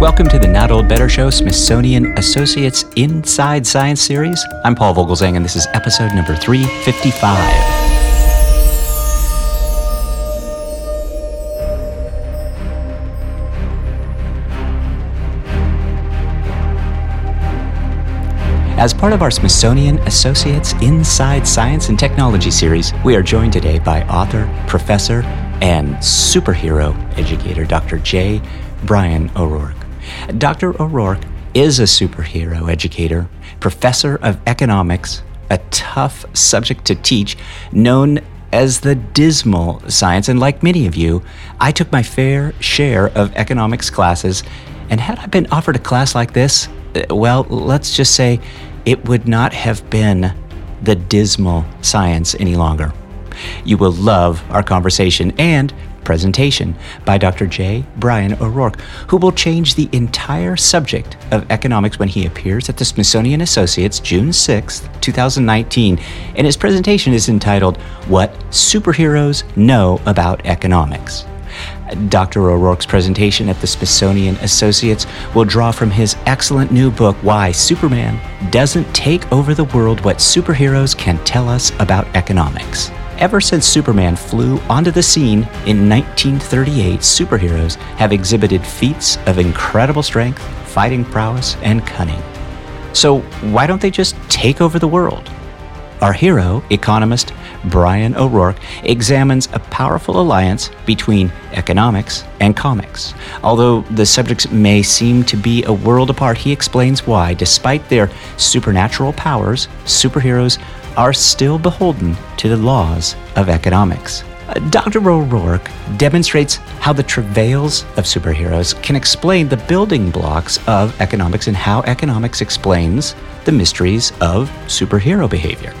Welcome to the Not Old Better Show Smithsonian Associates Inside Science Series. I'm Paul Vogelzang, and this is episode number 355. As part of our Smithsonian Associates Inside Science and Technology series, we are joined today by author, professor, and superhero educator Dr. J. Brian O'Roark. Dr. O'Roark is a superhero educator, professor of economics, a tough subject to teach, known as the dismal science. And like many of you, I took my fair share of economics classes. And had I been offered a class like this, uh, well, let's just say it would not have been the dismal science any longer. You will love our conversation and presentation by Dr. J. Brian O'Roark, who will change the entire subject of economics when he appears at the Smithsonian Associates June 6, 2019. And his presentation is entitled What Superheroes Know About Economics. Dr. O'Roark's presentation at the Smithsonian Associates will draw from his excellent new book, Why Superman Doesn't Take Over the World What Superheroes Can Tell Us About Economics. Ever since Superman flew onto the scene in 1938, superheroes have exhibited feats of incredible strength, fighting prowess, and cunning. So, why don't they just take over the world? Our hero, economist Brian O'Roark, examines a powerful alliance between economics and comics. Although the subjects may seem to be a world apart, he explains why, despite their supernatural powers, superheroes are still beholden to the laws of economics. Uh, Dr. O'Roark demonstrates how the travails of superheroes can explain the building blocks of economics and how economics explains the mysteries of superhero behavior.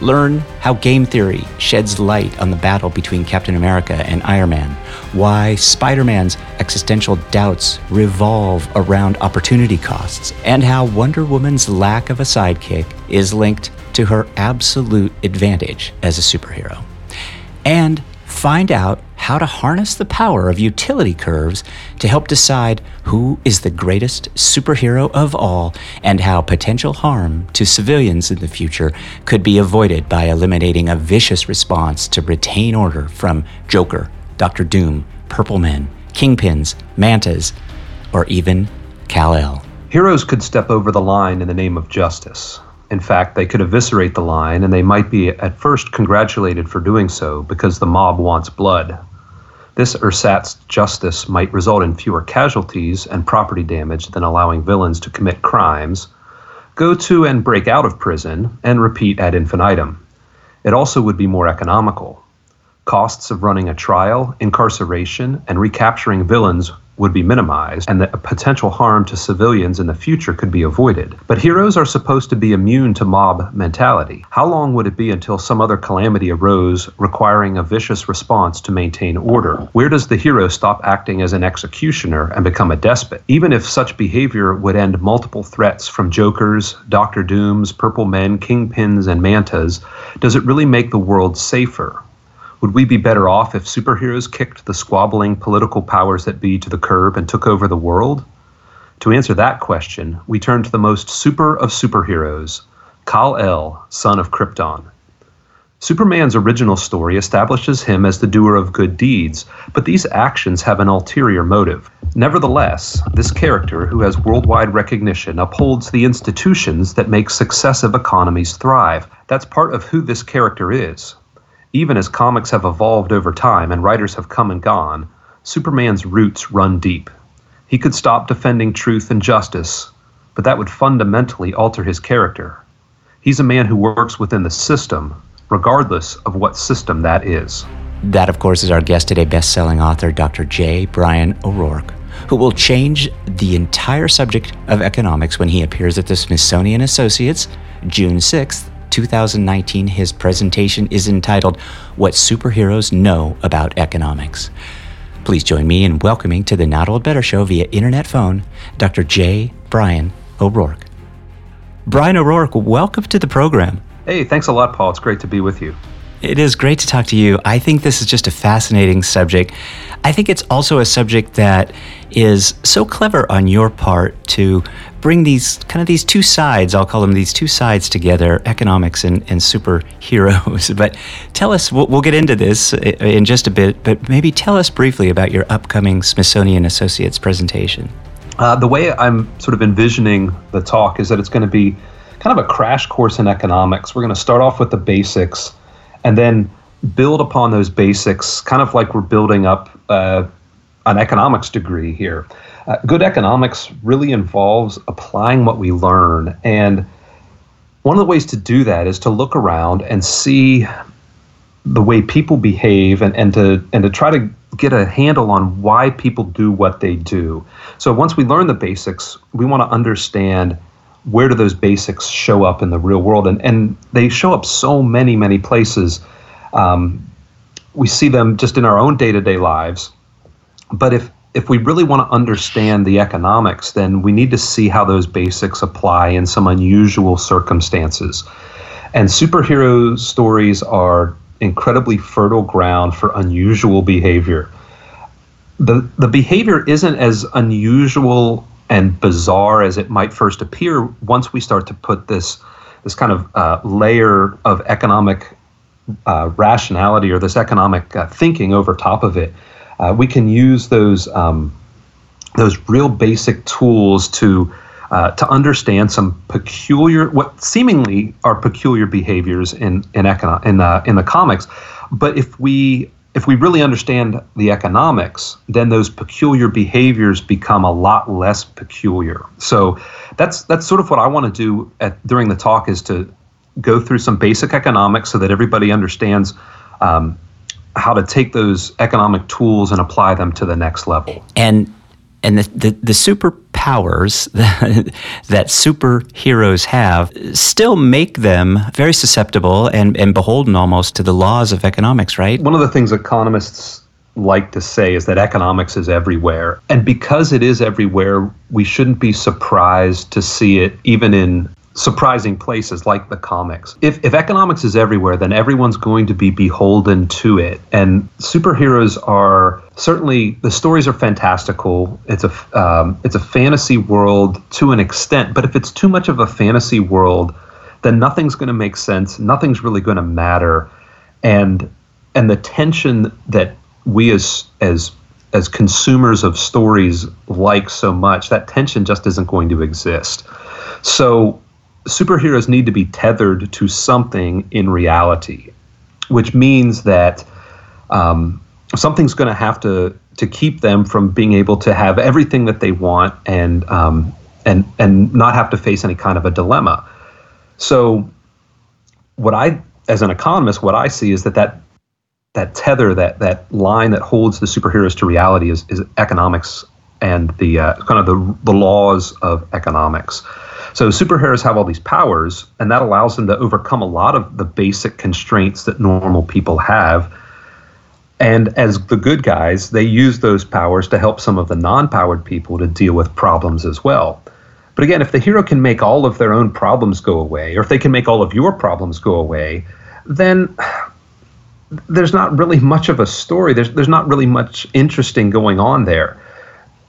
Learn how game theory sheds light on the battle between Captain America and Iron Man, why Spider Man's existential doubts revolve around opportunity costs, and how Wonder Woman's lack of a sidekick is linked to her absolute advantage as a superhero. And find out how to harness the power of utility curves to help decide who is the greatest superhero of all and how potential harm to civilians in the future could be avoided by eliminating a vicious response to retain order from Joker, Doctor Doom, Purple Men, Kingpins, Mantas, or even Kal-El. Heroes could step over the line in the name of justice. In fact, they could eviscerate the line, and they might be at first congratulated for doing so because the mob wants blood. This ersatz justice might result in fewer casualties and property damage than allowing villains to commit crimes, go to and break out of prison, and repeat ad infinitum. It also would be more economical. Costs of running a trial, incarceration, and recapturing villains would be minimized and that potential harm to civilians in the future could be avoided. But heroes are supposed to be immune to mob mentality. How long would it be until some other calamity arose requiring a vicious response to maintain order? Where does the hero stop acting as an executioner and become a despot? Even if such behavior would end multiple threats from Jokers, Doctor Dooms, Purple Men, Kingpins, and Mantas, does it really make the world safer? Would we be better off if superheroes kicked the squabbling political powers that be to the curb and took over the world? To answer that question, we turn to the most super of superheroes, Kal-El, son of Krypton. Superman's original story establishes him as the doer of good deeds, but these actions have an ulterior motive. Nevertheless, this character, who has worldwide recognition, upholds the institutions that make successive economies thrive. That's part of who this character is. Even as comics have evolved over time and writers have come and gone, Superman's roots run deep. He could stop defending truth and justice, but that would fundamentally alter his character. He's a man who works within the system, regardless of what system that is. That, of course, is our guest today, best selling author Dr. J. Brian O'Roark, who will change the entire subject of economics when he appears at the Smithsonian Associates June 6th 2019, his presentation is entitled What Superheroes Know About Economics. Please join me in welcoming to the Not Old Better Show via internet phone Dr. J. Brian O'Roark. Brian O'Roark, welcome to the program. Hey, thanks a lot, Paul. It's great to be with you. It is great to talk to you. I think this is just a fascinating subject. I think it's also a subject that is so clever on your part to bring these kind of these two sides, I'll call them these two sides together, economics and, and superheroes. But tell us, we'll, we'll get into this in just a bit, but maybe tell us briefly about your upcoming Smithsonian Associates presentation. Uh, the way I'm sort of envisioning the talk is that it's going to be kind of a crash course in economics. We're going to start off with the basics and then build upon those basics, kind of like we're building up uh, an economics degree here. Uh, good economics really involves applying what we learn. And one of the ways to do that is to look around and see the way people behave and, and to and to try to get a handle on why people do what they do. So once we learn the basics, we want to understand where do those basics show up in the real world, and and they show up so many many places. Um, we see them just in our own day to day lives, but if if we really want to understand the economics, then we need to see how those basics apply in some unusual circumstances. And superhero stories are incredibly fertile ground for unusual behavior. The, the behavior isn't as unusual and bizarre as it might first appear once we start to put this, this kind of uh, layer of economic uh, rationality or this economic uh, thinking over top of it. Uh, we can use those, um, those real basic tools to uh, to understand some peculiar, what seemingly are peculiar behaviors in in econo- in in the comics. But if we if we really understand the economics, then those peculiar behaviors become a lot less peculiar. So that's that's sort of what I want to do at during the talk is to go through some basic economics so that everybody understands um, how to take those economic tools and apply them to the next level. And and the, the, the superpowers that, superheroes have still make them very susceptible and, and beholden almost to the laws of economics, right? One of the things economists like to say is that economics is everywhere. And because it is everywhere, we shouldn't be surprised to see it even in surprising places like the comics. If, if economics is everywhere, then everyone's going to be beholden to it. And superheroes are certainly the stories are fantastical. It's a um, it's a fantasy world to an extent, but if it's too much of a fantasy world, then nothing's going to make sense. Nothing's really going to matter, and and the tension that we as as as consumers of stories like so much, that tension just isn't going to exist. So superheroes need to be tethered to something in reality, which means that um, something's going to have to to keep them from being able to have everything that they want and um, and and not have to face any kind of a dilemma. So, what I, as an economist, what I see is that that that tether, that that line that holds the superheroes to reality is is economics and the uh, kind of the the laws of economics. So superheroes have all these powers, and that allows them to overcome a lot of the basic constraints that normal people have. And as the good guys, they use those powers to help some of the non powered people to deal with problems as well. But again, if the hero can make all of their own problems go away, or if they can make all of your problems go away, then there's not really much of a story. There's, there's not really much interesting going on there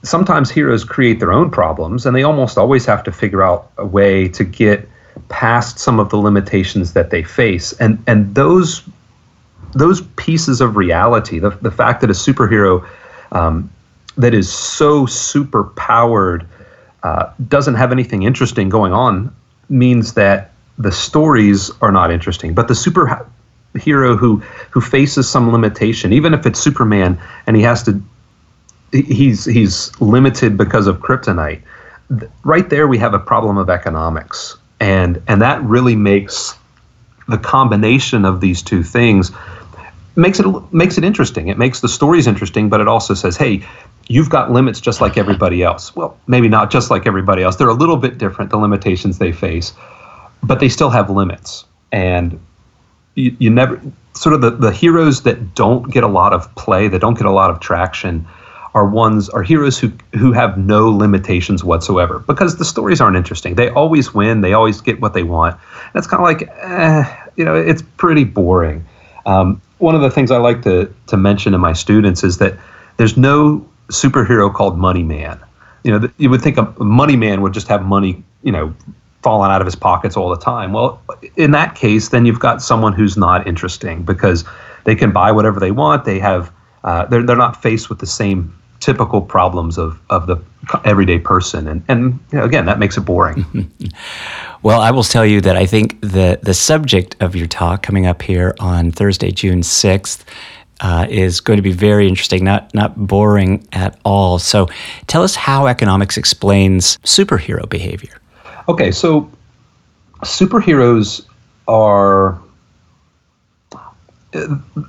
sometimes heroes create their own problems, and they almost always have to figure out a way to get past some of the limitations that they face. And and those those pieces of reality, the the fact that a superhero um, that is so super powered uh, doesn't have anything interesting going on, means that the stories are not interesting. But the super hero who who faces some limitation, even if it's Superman and he has to he's he's limited because of kryptonite. Right there, we have a problem of economics, and and that really makes the combination of these two things makes it makes it interesting. It makes the stories interesting, but it also says, hey, you've got limits just like everybody else. Well, maybe not just like everybody else. They're a little bit different, the limitations they face, but they still have limits. And you, you never sort of the, the heroes that don't get a lot of play, that don't get a lot of traction, are ones are heroes who who have no limitations whatsoever because the stories aren't interesting. They always win. They always get what they want. And it's kind of like, eh, you know, it's pretty boring. Um, one of the things I like to to mention to my students is that there's no superhero called Money Man. You know, you would think a money man would just have money, you know, falling out of his pockets all the time. Well, in that case, then you've got someone who's not interesting because they can buy whatever they want. They have uh, they're they're not faced with the same typical problems of, of the everyday person and and you know, again that makes it boring well i will tell you that i think the the subject of your talk coming up here on thursday june 6th uh, is going to be very interesting, not not boring at all. So, tell us how economics explains superhero behavior. Okay, so superheroes are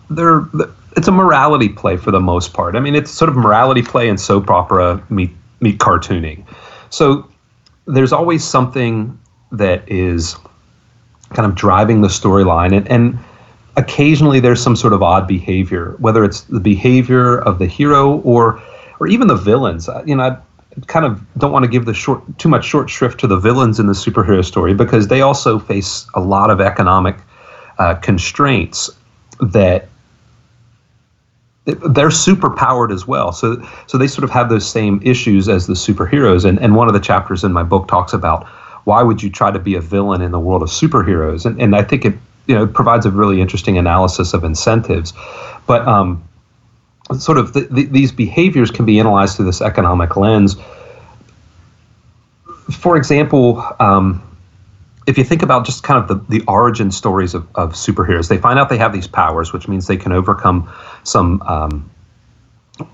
they're it's a morality play for the most part. I mean, it's sort of morality play and soap opera meet meet cartooning. So there's always something that is kind of driving the storyline and, and occasionally there's some sort of odd behavior, whether it's the behavior of the hero or or even the villains. Uh, you know, I kind of don't want to give the short too much short shrift to the villains in the superhero story because they also face a lot of economic uh, constraints that they're super powered as well. So so they sort of have those same issues as the superheroes. And and one of the chapters in my book talks about why would you try to be a villain in the world of superheroes? And and I think it you know provides a really interesting analysis of incentives. But um, sort of the, the, these behaviors can be analyzed through this economic lens. For example, um, if you think about just kind of the, the origin stories of, of superheroes, they find out they have these powers, which means they can overcome some um,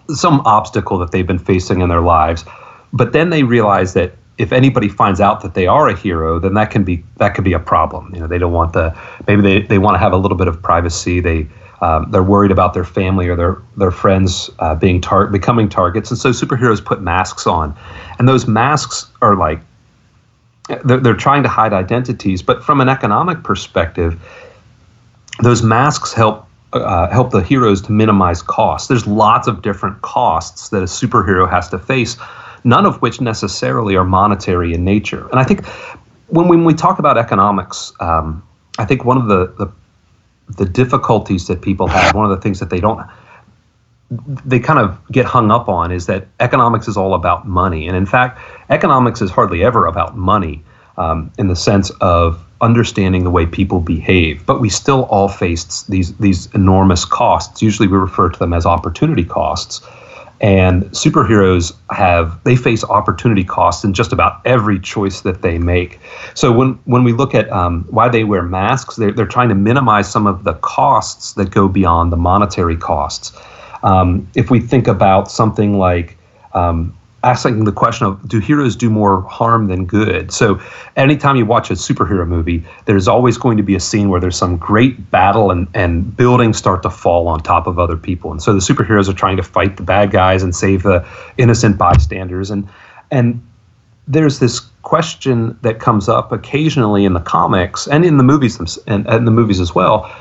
some obstacle that they've been facing in their lives. But then they realize that if anybody finds out that they are a hero, then that can be that could be a problem. You know, they don't want the maybe they, they want to have a little bit of privacy. They um, they're worried about their family or their their friends uh, being tar- becoming targets, and so superheroes put masks on, and those masks are like they're, they're trying to hide identities, but from an economic perspective, those masks help uh, help the heroes to minimize costs. There's lots of different costs that a superhero has to face, none of which necessarily are monetary in nature. And I think when, when we talk about economics, um, I think one of the, the the difficulties that people have, one of the things that they don't they kind of get hung up on is that economics is all about money. And in fact, economics is hardly ever about money um, in the sense of understanding the way people behave. But we still all face these, these enormous costs. Usually we refer to them as opportunity costs. And superheroes have, they face opportunity costs in just about every choice that they make. So when, when we look at um, why they wear masks, they're, they're trying to minimize some of the costs that go beyond the monetary costs. Um, if we think about something like um, asking the question of do heroes do more harm than good? So, anytime you watch a superhero movie, there's always going to be a scene where there's some great battle and, and buildings start to fall on top of other people. And so the superheroes are trying to fight the bad guys and save the innocent bystanders. And, and there's this question that comes up occasionally in the comics and in the movies and, and the movies as well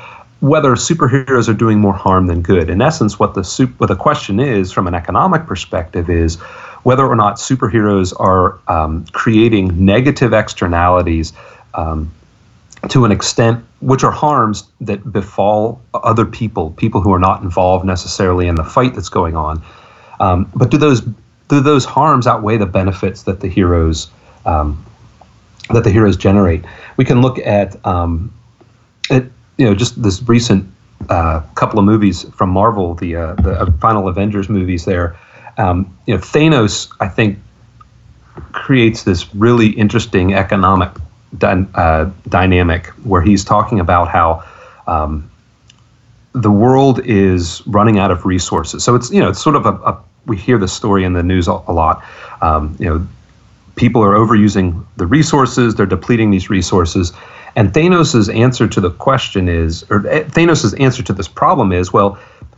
whether superheroes are doing more harm than good. In essence, what the what the question is from an economic perspective is whether or not superheroes are um, creating negative externalities um, to an extent which are harms that befall other people, people who are not involved necessarily in the fight that's going on. Um, but do those do those harms outweigh the benefits that the heroes um, that the heroes generate? We can look at, um, at you know just this recent uh, couple of movies from Marvel, the uh, the uh, final Avengers movies. There, um, you know, Thanos, I think, creates this really interesting economic dy- uh, dynamic where he's talking about how. Um, the world is running out of resources, so it's you know it's sort of a, a we hear this story in the news a, a lot. Um, you know, people are overusing the resources; they're depleting these resources, and Thanos' answer to the question is, or eh, Thanos' answer to this problem is, well,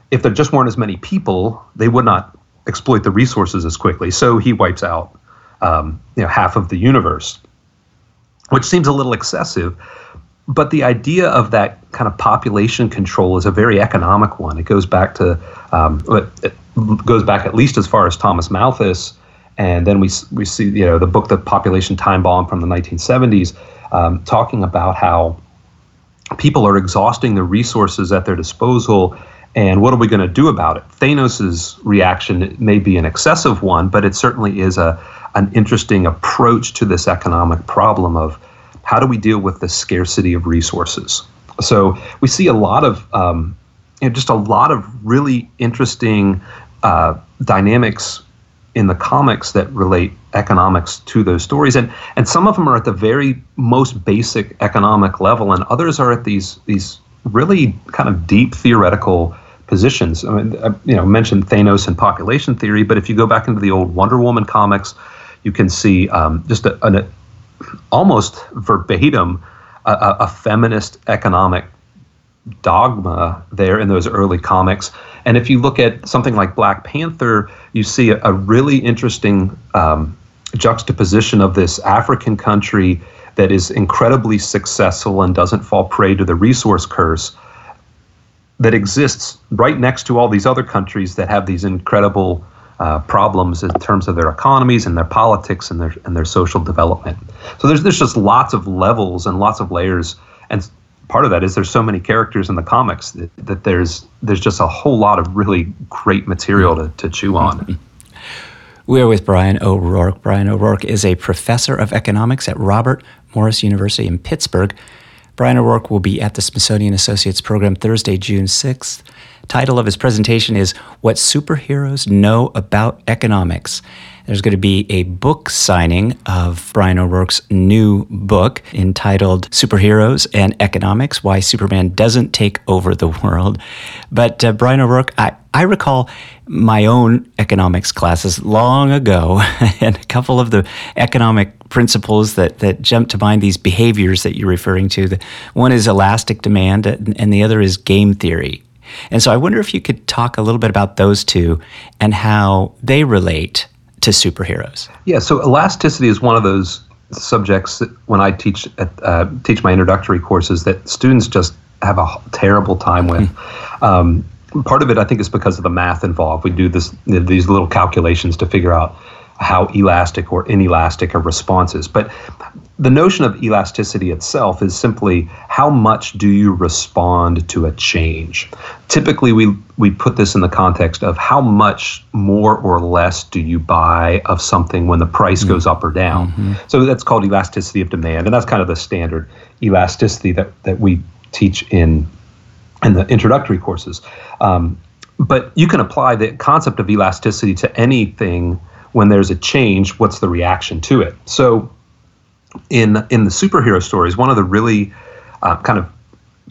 if there just weren't as many people, they would not exploit the resources as quickly. So he wipes out, um, you know, half of the universe, which seems a little excessive. But the idea of that kind of population control is a very economic one. It goes back to, um, it goes back at least as far as Thomas Malthus, and then we we see, you know, the book, The Population Time Bomb from the 1970s um, talking about how people are exhausting the resources at their disposal. And what are we going to do about it? Thanos's reaction may be an excessive one, but it certainly is a an interesting approach to this economic problem of how do we deal with the scarcity of resources. So we see a lot of um, you know, just a lot of really interesting uh, dynamics in the comics that relate economics to those stories and and some of them are at the very most basic economic level and others are at these these really kind of deep theoretical positions i mean I, you know mentioned thanos and population theory but if you go back into the old wonder woman comics you can see um, just a, an, a, almost verbatim a, a feminist economic dogma there in those early comics. And if you look at something like Black Panther, you see a, a really interesting um, juxtaposition of this African country that is incredibly successful and doesn't fall prey to the resource curse that exists right next to all these other countries that have these incredible uh, problems in terms of their economies and their politics and their and their social development. So there's there's just lots of levels and lots of layers and part of that is there's so many characters in the comics that, that there's there's just a whole lot of really great material to, to chew on. We are with Brian O'Roark. Brian O'Roark is a professor of economics at Robert Morris University in Pittsburgh. Brian O'Roark will be at the Smithsonian Associates program Thursday, June 6th. Title of his presentation is What Superheroes Know About Economics. There's going to be a book signing of Brian O'Roark's new book entitled Superheroes and Economics Why Superman Doesn't Take Over the World. But uh, Brian O'Roark, I, I recall my own economics classes long ago, and a couple of the economic principles that, that jump to mind, these behaviors that you're referring to. The, one is elastic demand, and the other is game theory. And so I wonder if you could talk a little bit about those two and how they relate to superheroes? Yeah, so elasticity is one of those subjects that when I teach at, uh, teach my introductory courses that students just have a terrible time with. Hmm. um, part of it, I think, is because of the math involved. We do this these little calculations to figure out how elastic or inelastic a response is. But the notion of elasticity itself is simply how much do you respond to a change. Typically, we we put this in the context of how much more or less do you buy of something when the price mm-hmm. goes up or down. Mm-hmm. So that's called elasticity of demand, and that's kind of the standard elasticity that that we teach in in the introductory courses. Um, but you can apply the concept of elasticity to anything when there's a change, what's the reaction to it? So, in in the superhero stories, one of the really uh, kind of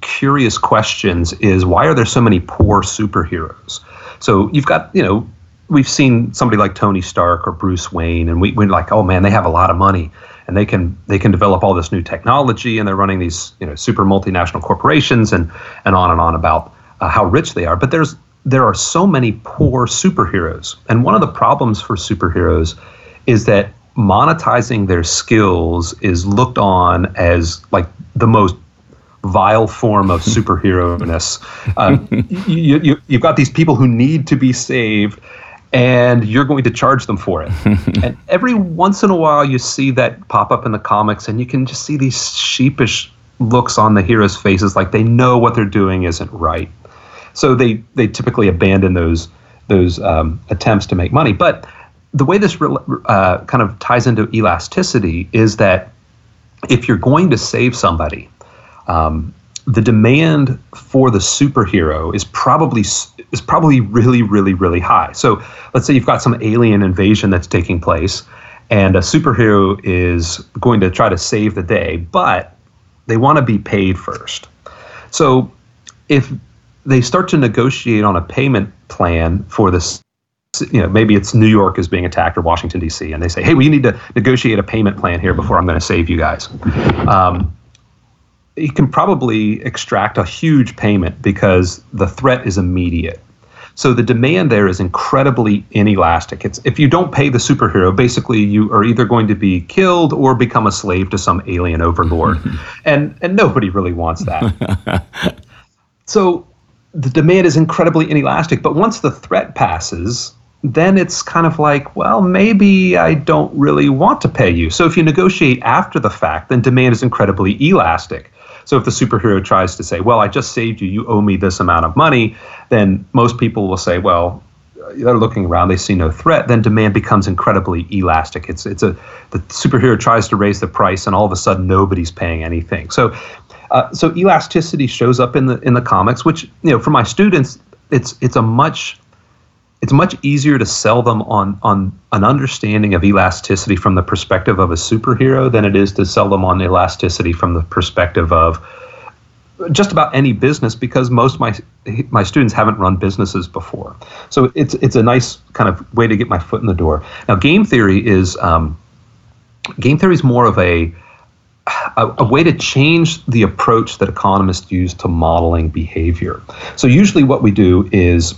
curious questions is why are there so many poor superheroes? So you've got you know we've seen somebody like Tony Stark or Bruce Wayne, and we, we're like, oh man, they have a lot of money and they can they can develop all this new technology, and they're running these you know super multinational corporations, and and on and on about uh, how rich they are. But there's there are so many poor superheroes. And one of the problems for superheroes is that monetizing their skills is looked on as like the most vile form of superhero-ness. Um, you, you, you've got these people who need to be saved, and you're going to charge them for it. and every once in a while, you see that pop up in the comics, and you can just see these sheepish looks on the heroes' faces like they know what they're doing isn't right. So they they typically abandon those those um, attempts to make money. But the way this uh, kind of ties into elasticity is that if you're going to save somebody, um, the demand for the superhero is probably is probably really really really high. So let's say you've got some alien invasion that's taking place, and a superhero is going to try to save the day, but they want to be paid first. So if they start to negotiate on a payment plan for this you know maybe it's new york is being attacked or washington d.c and they say hey we need to negotiate a payment plan here before i'm going to save you guys um, you can probably extract a huge payment because the threat is immediate so the demand there is incredibly inelastic. It's if you don't pay the superhero, basically you are either going to be killed or become a slave to some alien overlord. and and nobody really wants that. so the demand is incredibly inelastic. But once the threat passes, then it's kind of like, well, maybe I don't really want to pay you. So if you negotiate after the fact, then demand is incredibly elastic. So if the superhero tries to say, "Well, I just saved you. You owe me this amount of money," then most people will say, "Well." They're looking around; they see no threat. Then demand becomes incredibly elastic. It's it's a the superhero tries to raise the price, and all of a sudden nobody's paying anything. So, uh, so elasticity shows up in the in the comics, which you know for my students, it's it's a much it's much easier to sell them on on an understanding of elasticity from the perspective of a superhero than it is to sell them on elasticity from the perspective of just about any business because most my my students haven't run businesses before. So it's it's a nice kind of way to get my foot in the door. Now, game theory is um, game theory is more of a, a a way to change the approach that economists use to modeling behavior. So usually, what we do is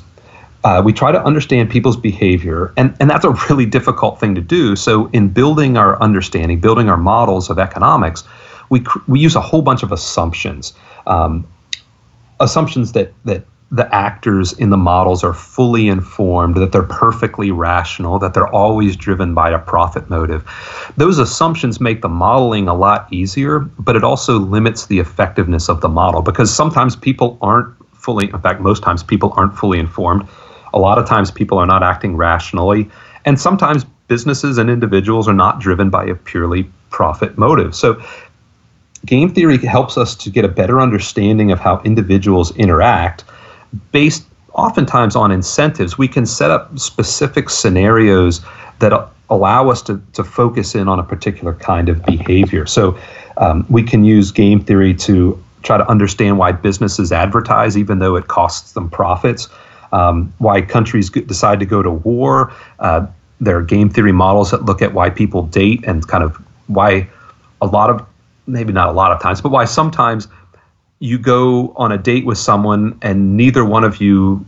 uh, we try to understand people's behavior, and, and that's a really difficult thing to do. So, in building our understanding, building our models of economics, we, we use a whole bunch of assumptions. Um, assumptions that, that the actors in the models are fully informed, that they're perfectly rational, that they're always driven by a profit motive. Those assumptions make the modeling a lot easier, but it also limits the effectiveness of the model because sometimes people aren't fully, in fact, most times people aren't fully informed a lot of times people are not acting rationally, and sometimes businesses and individuals are not driven by a purely profit motive. So, game theory helps us to get a better understanding of how individuals interact based oftentimes on incentives. We can set up specific scenarios that allow us to, to focus in on a particular kind of behavior. So, um, we can use game theory to try to understand why businesses advertise even though it costs them profits um, why countries decide to go to war. Uh, there are game theory models that look at why people date and kind of why a lot of, maybe not a lot of times, but why sometimes you go on a date with someone and neither one of you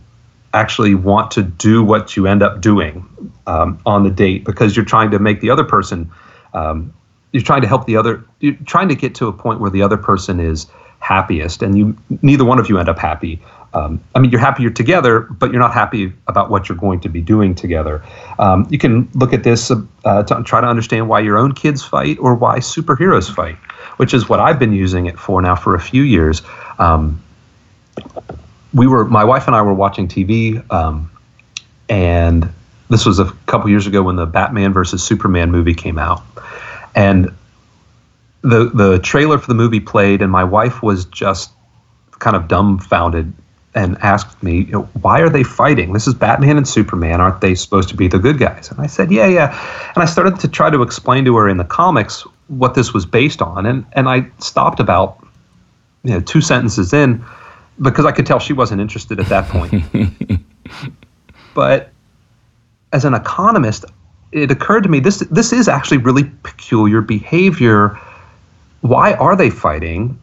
actually want to do what you end up doing um, on the date because you're trying to make the other person um, you're trying to help the other you're trying to get to a point where the other person is happiest and you neither one of you end up happy um, I mean, you're happier together, but you're not happy about what you're going to be doing together. Um, you can look at this uh, to try to understand why your own kids fight or why superheroes fight, which is what I've been using it for now for a few years. Um, we were, my wife and I were watching TV, um, and this was a couple years ago when the Batman versus Superman movie came out, and the the trailer for the movie played, and my wife was just kind of dumbfounded and asked me, you know, why are they fighting? This is Batman and Superman. Aren't they supposed to be the good guys? And I said, yeah, yeah. And I started to try to explain to her in the comics what this was based on. And, and I stopped about you know, two sentences in because I could tell she wasn't interested at that point. but as an economist, it occurred to me this this is actually really peculiar behavior. Why are they fighting?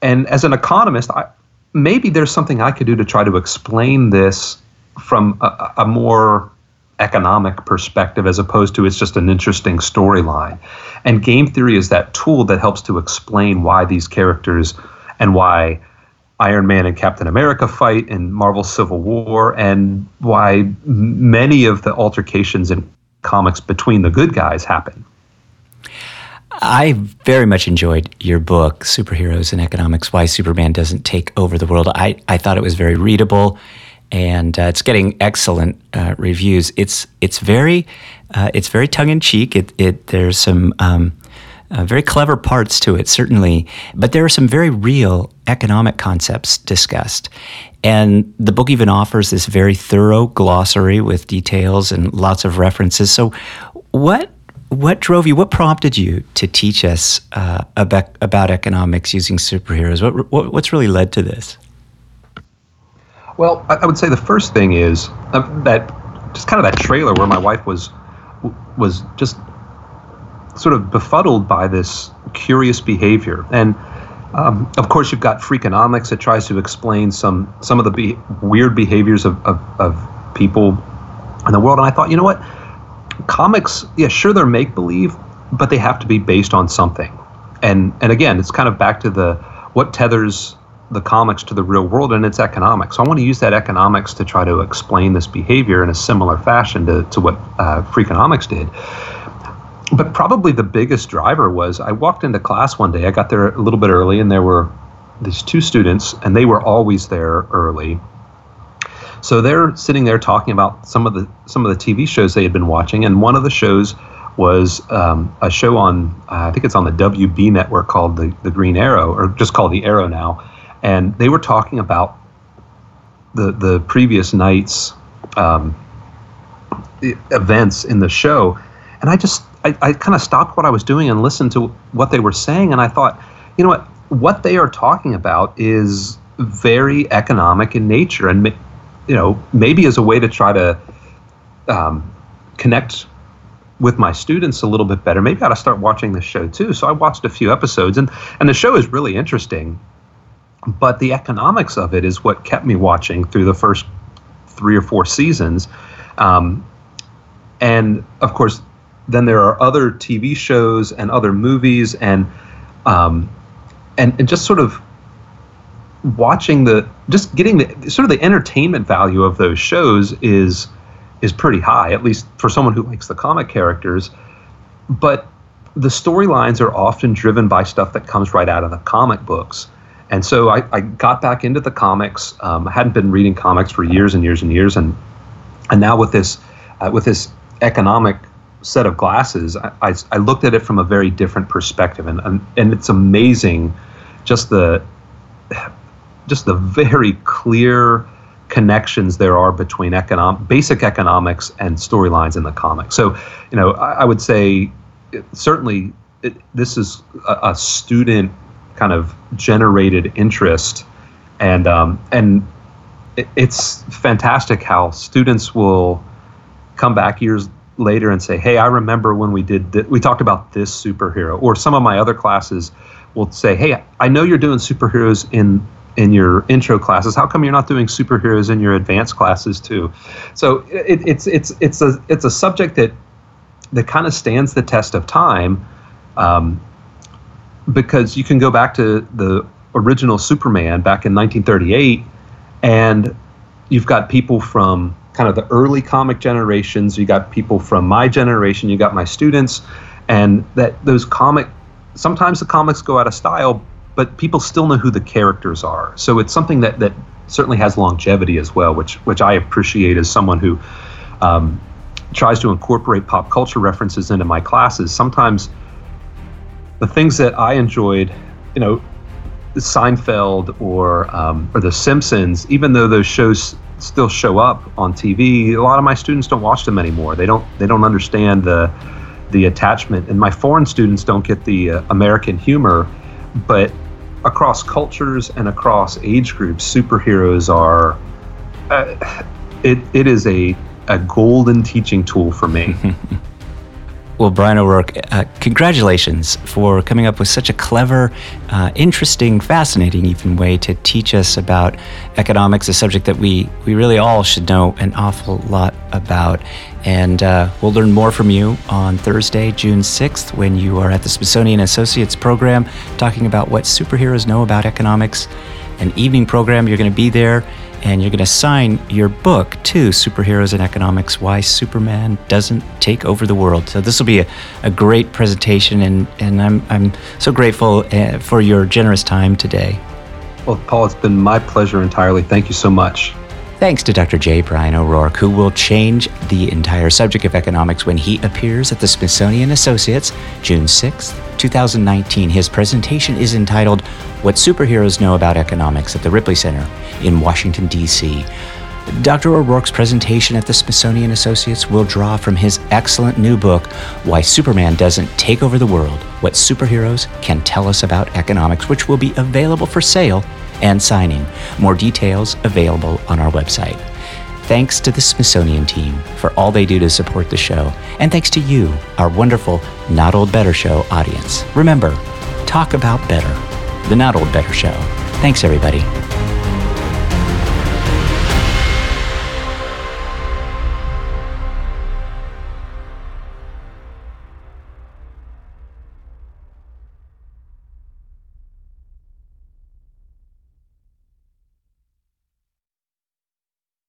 And as an economist, I, maybe there's something I could do to try to explain this from a, a more economic perspective as opposed to it's just an interesting storyline. And game theory is that tool that helps to explain why these characters and why Iron Man and Captain America fight in Marvel Civil War and why many of the altercations in comics between the good guys happen. I very much enjoyed your book, Superheroes and Economics Why Superman Doesn't Take Over the World. I, I thought it was very readable and uh, it's getting excellent uh, reviews. It's it's very uh, it's very tongue in cheek. It, it there's some um, uh, very clever parts to it, certainly, but there are some very real economic concepts discussed. And the book even offers this very thorough glossary with details and lots of references. So, what what drove you? What prompted you to teach us uh, about, about economics using superheroes? What, what, what's really led to this? Well, I, would say the first thing is uh, that just kind of that trailer where my wife was was just sort of befuddled by this curious behavior, and um, of course you've got Freakonomics that tries to explain some some of the be- weird behaviors of, of, of people in the world. And I thought, you know what? Comics, yeah, sure they're make believe, but they have to be based on something. And and again, it's kind of back to the what tethers the comics to the real world and it's economics. So I want to use that economics to try to explain this behavior in a similar fashion to, to what uh, Freakonomics did. But probably the biggest driver was I walked into class one day. I got there a little bit early, and there were these two students, and they were always there early. So they're sitting there talking about some of the some of the TV shows they had been watching, and one of the shows was um, a show on uh, I think it's on the WB network called the the Green Arrow, or just called the Arrow now, and they were talking about the the previous night's um, events in the show, and I just I, I kind of stopped what I was doing and listened to what they were saying, and I thought, you know what, what they are talking about is very economic in nature, and you know maybe as a way to try to um, connect with my students a little bit better. Maybe I ought to start watching this show too. So I watched a few episodes, and and the show is really interesting. But the economics of it is what kept me watching through the first three or four seasons. Um, and of course, then there are other TV shows and other movies and um, and and just sort of watching the just getting the sort of the entertainment value of those shows is is pretty high, at least for someone who likes the comic characters. But the storylines are often driven by stuff that comes right out of the comic books. And so I, I got back into the comics. Um, I hadn't been reading comics for years and years and years, and and now with this uh, with this economic set of glasses, I, I, I, looked at it from a very different perspective, and, and and it's amazing, just the just the very clear connections there are between economic basic economics and storylines in the comics. So, you know, I, I would say it, certainly it, this is a, a, student kind of generated interest, and um, and it, it's fantastic how students will come back years later and say, "Hey, I remember when we did th- we talked about this superhero," or some of my other classes will say, "Hey, I know you're doing superheroes in in your intro classes. How come you're not doing superheroes in your advanced classes too?" So it, it's it's it's a it's a subject that that kind of stands the test of time, um, because you can go back to the original Superman back in 1938, and you've got people from kind of the early comic generations. You got people from my generation. You got my students, and that those comic. Sometimes the comics go out of style, but people still know who the characters are. So it's something that that certainly has longevity as well, which which I appreciate as someone who um, tries to incorporate pop culture references into my classes. Sometimes the things that I enjoyed, you know, Seinfeld or um, or The Simpsons, even though those shows still show up on TV. A lot of my students don't watch them anymore. They don't they don't understand the the attachment, and my foreign students don't get the uh, American humor. But across cultures and across age groups, superheroes are uh, it it is a a golden teaching tool for me. Well, Brian O'Roark, uh, congratulations for coming up with such a clever, uh, interesting, fascinating, even way to teach us about economics, a subject that we, we really all should know an awful lot about. And uh, we'll learn more from you on Thursday, June 6th, when you are at the Smithsonian Associates program talking about what superheroes know about economics. An evening program, you're going to be there and you're going to sign your book to Superheroes and Economics Why Superman Doesn't Take Over the World. So, this will be a, a great presentation, and, and I'm, I'm so grateful uh, for your generous time today. Well, Paul, it's been my pleasure entirely. Thank you so much. Thanks to Dr. J. Brian O'Roark, who will change the entire subject of economics when he appears at the Smithsonian Associates June 6th, 2019. His presentation is entitled What Superheroes Know About Economics at the Ripley Center in Washington, D.C. Dr. O'Roark's presentation at the Smithsonian Associates will draw from his excellent new book, Why Superman Doesn't Take Over the World What Superheroes Can Tell Us About Economics, which will be available for sale and signing. More details available on our website. Thanks to the Smithsonian team for all they do to support the show, and thanks to you, our wonderful Not Old Better Show audience. Remember, talk about better. The Not Old Better Show. Thanks, everybody.